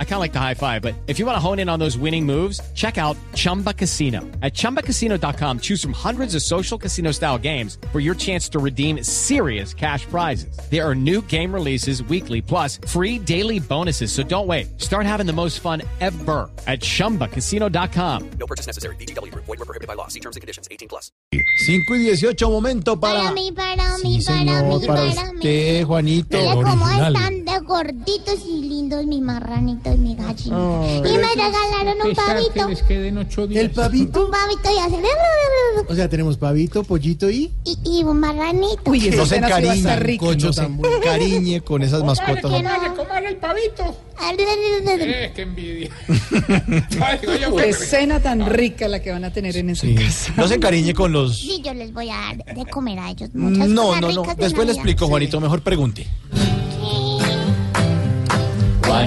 I kind of like the high five, but if you want to hone in on those winning moves, check out Chumba Casino. At chumbacasino.com, choose from hundreds of social casino style games for your chance to redeem serious cash prizes. There are new game releases weekly, plus free daily bonuses. So don't wait. Start having the most fun ever at chumbacasino.com. No purchase necessary. BGW. Void were prohibited by law. See terms and conditions. 18 plus. 5 y 18, momento para. Para mí, para mí, Sí, para señor, mí, para para mí. usted, Juanito. Mira cómo original. están de gorditos y lindos mis marranitos y mi gallina. y me regalaron un pavito. El pavito. Un pavito y hacen... O sea, tenemos pavito, pollito y. Y, y un marranito. Uy, No se rico. cocho, no tan cariñe con esas mascotas. ¿Por qué no? el pavito. Eh, qué envidia. Qué que- cena tan rica la que van a tener en esa Sí. casa. No se encariñe con los. Sí, yo les voy a dar de comer a ellos muchas No, cosas no, no. ricas de Después le explico, Juanito. Mejor pregunte.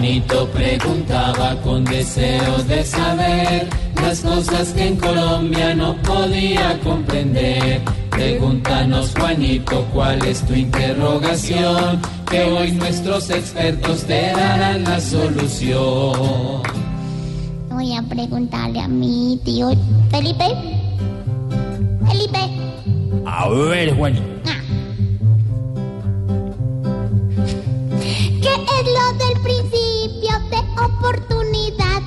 Juanito preguntaba con deseos de saber las cosas que en Colombia no podía comprender. Pregúntanos, Juanito, cuál es tu interrogación, que hoy nuestros expertos te darán la solución. Voy a preguntarle a mi tío Felipe. Felipe. A ver, Juanito. ¿Qué oportunidad?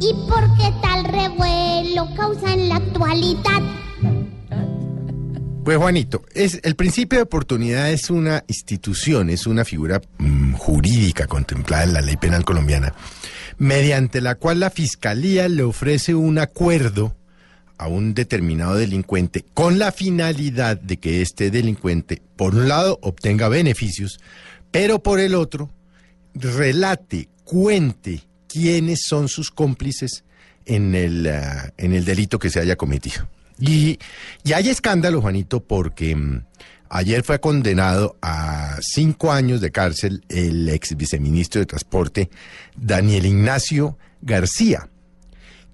¿Y por qué tal revuelo causa en la actualidad? Pues Juanito, es, el principio de oportunidad es una institución, es una figura mm, jurídica contemplada en la ley penal colombiana, mediante la cual la fiscalía le ofrece un acuerdo a un determinado delincuente con la finalidad de que este delincuente, por un lado, obtenga beneficios, pero por el otro, relate, cuente quiénes son sus cómplices en el, ah, en el delito que se haya cometido. Y, y hay escándalo, Juanito, porque mm, ayer fue condenado a cinco años de cárcel el ex viceministro de Transporte, Daniel Ignacio García,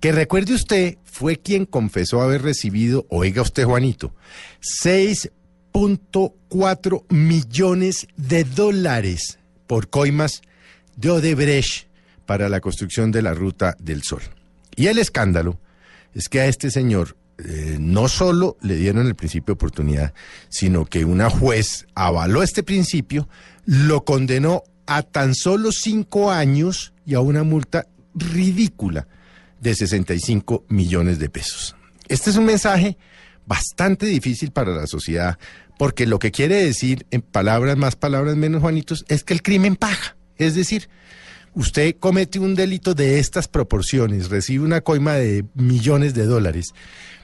que recuerde usted, fue quien confesó haber recibido, oiga usted, Juanito, 6.4 millones de dólares por coimas de Odebrecht para la construcción de la Ruta del Sol. Y el escándalo es que a este señor eh, no solo le dieron el principio de oportunidad, sino que una juez avaló este principio, lo condenó a tan solo cinco años y a una multa ridícula de 65 millones de pesos. Este es un mensaje bastante difícil para la sociedad, porque lo que quiere decir, en palabras más, palabras menos, Juanitos, es que el crimen paga. Es decir, usted comete un delito de estas proporciones, recibe una coima de millones de dólares,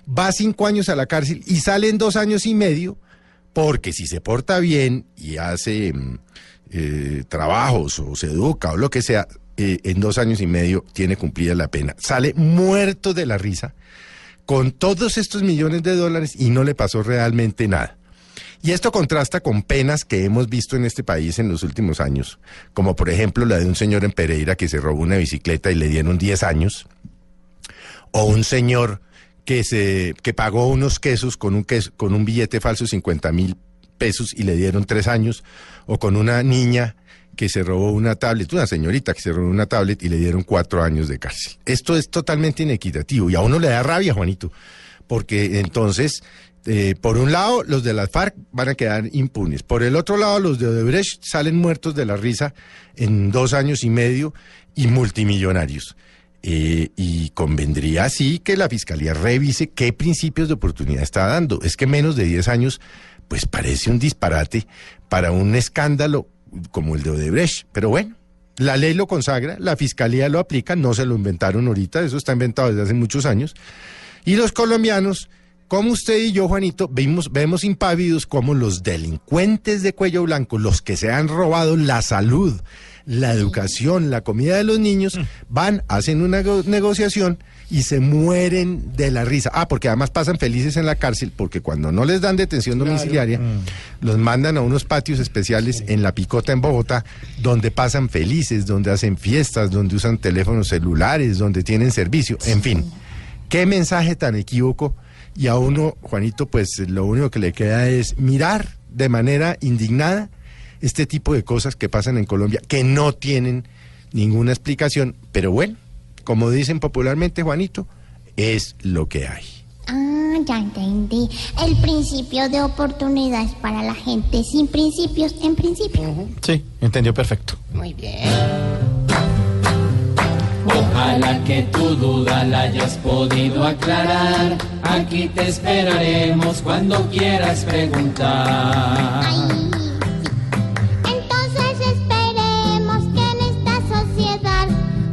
va cinco años a la cárcel y sale en dos años y medio, porque si se porta bien y hace mm, eh, trabajos o se educa o lo que sea, eh, en dos años y medio tiene cumplida la pena. Sale muerto de la risa con todos estos millones de dólares y no le pasó realmente nada. Y esto contrasta con penas que hemos visto en este país en los últimos años, como por ejemplo la de un señor en Pereira que se robó una bicicleta y le dieron 10 años, o un señor que se que pagó unos quesos con un queso, con un billete falso de 50 mil pesos y le dieron tres años, o con una niña que se robó una tablet, una señorita que se robó una tablet y le dieron cuatro años de cárcel. Esto es totalmente inequitativo y a uno le da rabia, Juanito, porque entonces, eh, por un lado, los de las FARC van a quedar impunes, por el otro lado, los de Odebrecht salen muertos de la risa en dos años y medio y multimillonarios. Eh, y convendría así que la Fiscalía revise qué principios de oportunidad está dando. Es que menos de 10 años, pues parece un disparate para un escándalo como el de Odebrecht. Pero bueno, la ley lo consagra, la Fiscalía lo aplica, no se lo inventaron ahorita, eso está inventado desde hace muchos años. Y los colombianos, como usted y yo, Juanito, vimos, vemos impávidos como los delincuentes de cuello blanco, los que se han robado la salud, la educación, la comida de los niños, van, hacen una go- negociación y se mueren de la risa. Ah, porque además pasan felices en la cárcel, porque cuando no les dan detención domiciliaria, los mandan a unos patios especiales en la Picota, en Bogotá, donde pasan felices, donde hacen fiestas, donde usan teléfonos celulares, donde tienen servicio, en fin. ¿Qué mensaje tan equívoco y a uno, Juanito, pues lo único que le queda es mirar de manera indignada este tipo de cosas que pasan en Colombia, que no tienen ninguna explicación, pero bueno, como dicen popularmente, Juanito, es lo que hay. Ah, ya entendí. El principio de oportunidades para la gente sin principios en principio. Sí, entendió perfecto. Muy bien. Ojalá que tu duda la hayas podido aclarar. Aquí te esperaremos cuando quieras preguntar. Ay. Entonces esperemos que en esta sociedad,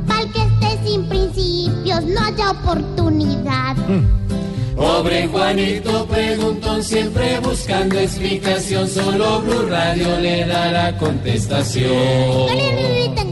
para que esté sin principios, no haya oportunidad. Pobre Juanito preguntón siempre buscando explicación. Solo Blue Radio le dará contestación. No le